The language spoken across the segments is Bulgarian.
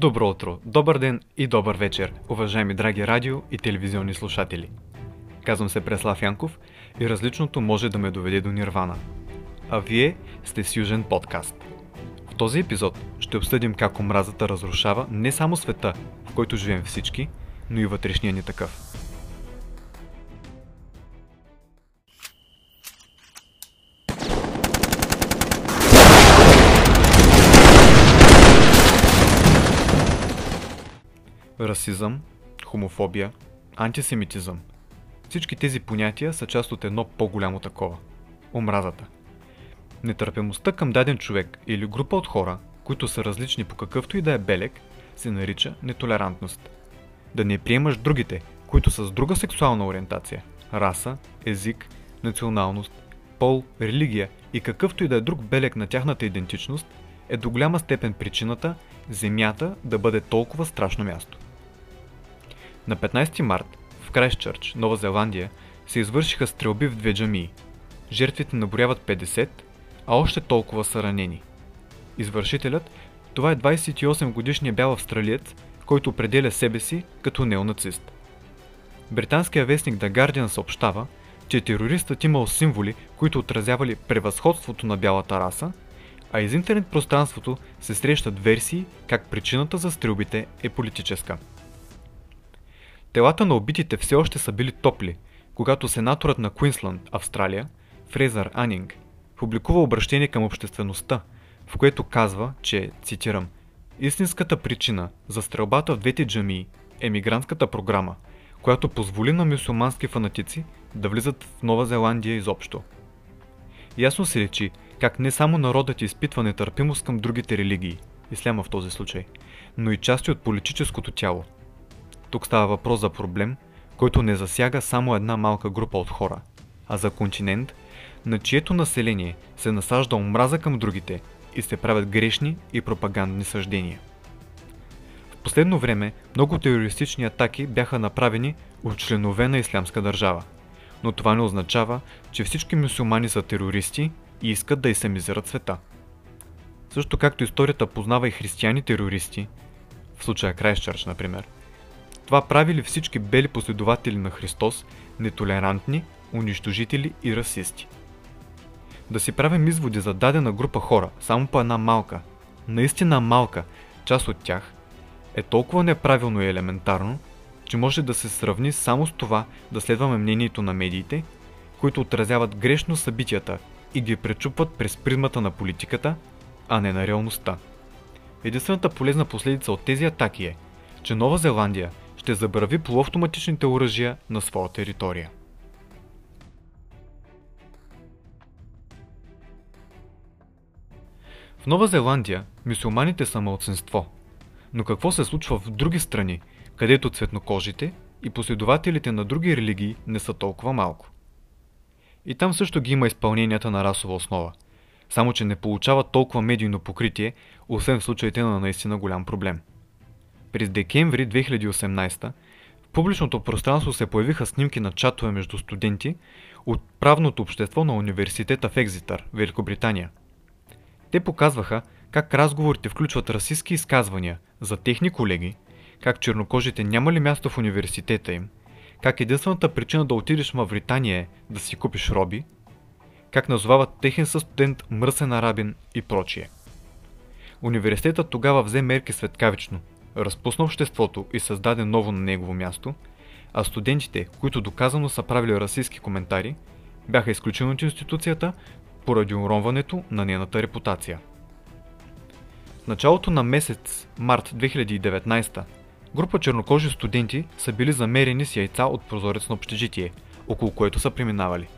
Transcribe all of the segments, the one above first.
Добро утро, добър ден и добър вечер, уважаеми драги радио и телевизионни слушатели. Казвам се Преслав Янков и различното може да ме доведе до нирвана. А вие сте с Южен подкаст. В този епизод ще обсъдим как омразата разрушава не само света, в който живеем всички, но и вътрешния ни такъв. Расизъм, хомофобия, антисемитизъм. Всички тези понятия са част от едно по-голямо такова – омразата. Нетърпимостта към даден човек или група от хора, които са различни по какъвто и да е белек, се нарича нетолерантност. Да не приемаш другите, които са с друга сексуална ориентация, раса, език, националност, пол, религия и какъвто и да е друг белек на тяхната идентичност, е до голяма степен причината Земята да бъде толкова страшно място. На 15 март в Крайстчърч, Нова Зеландия, се извършиха стрелби в две джамии. Жертвите наборяват 50, а още толкова са ранени. Извършителят, това е 28 годишният бял австралиец, който определя себе си като неонацист. Британският вестник The Guardian съобщава, че терористът имал символи, които отразявали превъзходството на бялата раса, а из интернет пространството се срещат версии как причината за стрелбите е политическа. Телата на убитите все още са били топли, когато сенаторът на Куинсланд, Австралия, Фрезър Анинг, публикува обращение към обществеността, в което казва, че, цитирам, Истинската причина за стрелбата в двете джамии е мигрантската програма, която позволи на мюсюлмански фанатици да влизат в Нова Зеландия изобщо. Ясно се речи как не само народът изпитва нетърпимост към другите религии, исляма в този случай, но и части от политическото тяло – тук става въпрос за проблем, който не засяга само една малка група от хора, а за континент, на чието население се насажда омраза към другите и се правят грешни и пропагандни съждения. В последно време много терористични атаки бяха направени от членове на Ислямска държава, но това не означава, че всички мусулмани са терористи и искат да исламизират света. Също както историята познава и християни терористи, в случая Крайстчърч, например – това прави ли всички бели последователи на Христос нетолерантни, унищожители и расисти? Да си правим изводи за дадена група хора, само по една малка, наистина малка, част от тях, е толкова неправилно и елементарно, че може да се сравни само с това да следваме мнението на медиите, които отразяват грешно събитията и ги пречупват през призмата на политиката, а не на реалността. Единствената полезна последица от тези атаки е, че Нова Зеландия ще забрави полуавтоматичните оръжия на своя територия. В Нова Зеландия мюсюлманите са мълцинство. Но какво се случва в други страни, където цветнокожите и последователите на други религии не са толкова малко? И там също ги има изпълненията на расова основа, само че не получават толкова медийно покритие, освен в случаите на наистина голям проблем – през декември 2018 в публичното пространство се появиха снимки на чатове между студенти от правното общество на университета в Екзитър, Великобритания. Те показваха как разговорите включват расистски изказвания за техни колеги, как чернокожите нямали място в университета им, как единствената причина да отидеш в Мавритания е да си купиш роби, как назовават техен студент мръсен арабин и прочие. Университетът тогава взе мерки светкавично – разпусна обществото и създаде ново на негово място, а студентите, които доказано са правили расистски коментари, бяха изключени от институцията поради уронването на нейната репутация. В началото на месец март 2019 група чернокожи студенти са били замерени с яйца от прозорец на общежитие, около което са преминавали.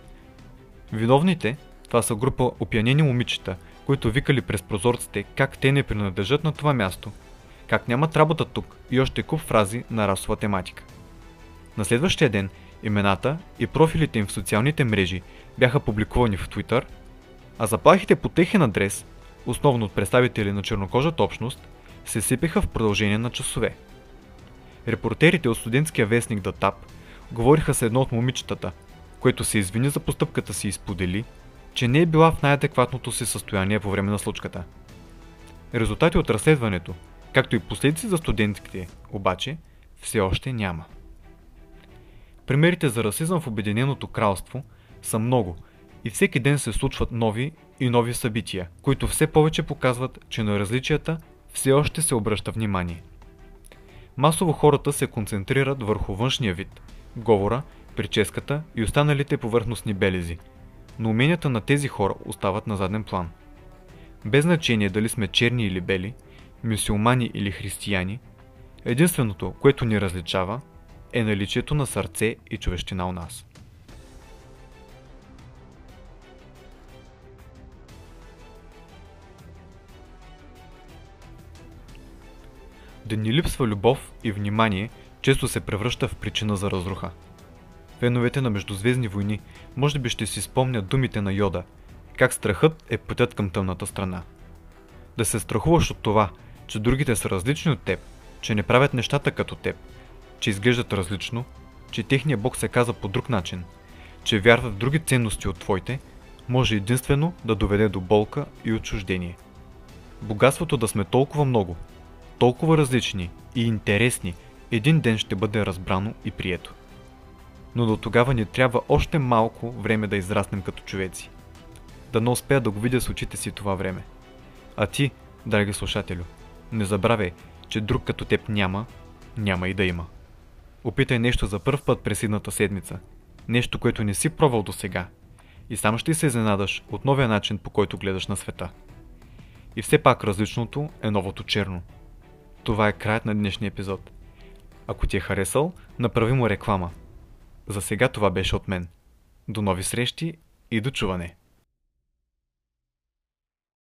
Виновните, това са група опиянени момичета, които викали през прозорците как те не принадлежат на това място – как нямат работа тук и още куп фрази на расова тематика. На следващия ден имената и профилите им в социалните мрежи бяха публикувани в Twitter, а заплахите по техен адрес, основно от представители на чернокожата общност, се сипеха в продължение на часове. Репортерите от студентския вестник Датап говориха с едно от момичетата, което се извини за постъпката си и сподели, че не е била в най-адекватното си състояние по време на случката. Резултати от разследването както и последици за студентите, обаче все още няма. Примерите за расизъм в Обединеното кралство са много и всеки ден се случват нови и нови събития, които все повече показват, че на различията все още се обръща внимание. Масово хората се концентрират върху външния вид, говора, прическата и останалите повърхностни белези, но уменията на тези хора остават на заден план. Без значение дали сме черни или бели, мюсюлмани или християни, единственото, което ни различава, е наличието на сърце и човещина у нас. Да ни липсва любов и внимание често се превръща в причина за разруха. Феновете на Междузвездни войни може би ще си спомнят думите на Йода, как страхът е пътят към тъмната страна. Да се страхуваш от това, че другите са различни от теб, че не правят нещата като теб, че изглеждат различно, че техния Бог се каза по друг начин, че вярват в други ценности от твоите, може единствено да доведе до болка и отчуждение. Богатството да сме толкова много, толкова различни и интересни, един ден ще бъде разбрано и прието. Но до тогава ни трябва още малко време да израснем като човеци. Да не успея да го видя с очите си това време. А ти, драги слушателю, не забравяй, че друг като теб няма, няма и да има. Опитай нещо за първ път през едната седмица. Нещо, което не си пробвал до сега. И сам ще се изненадаш от новия начин, по който гледаш на света. И все пак различното е новото черно. Това е краят на днешния епизод. Ако ти е харесал, направи му реклама. За сега това беше от мен. До нови срещи и до чуване!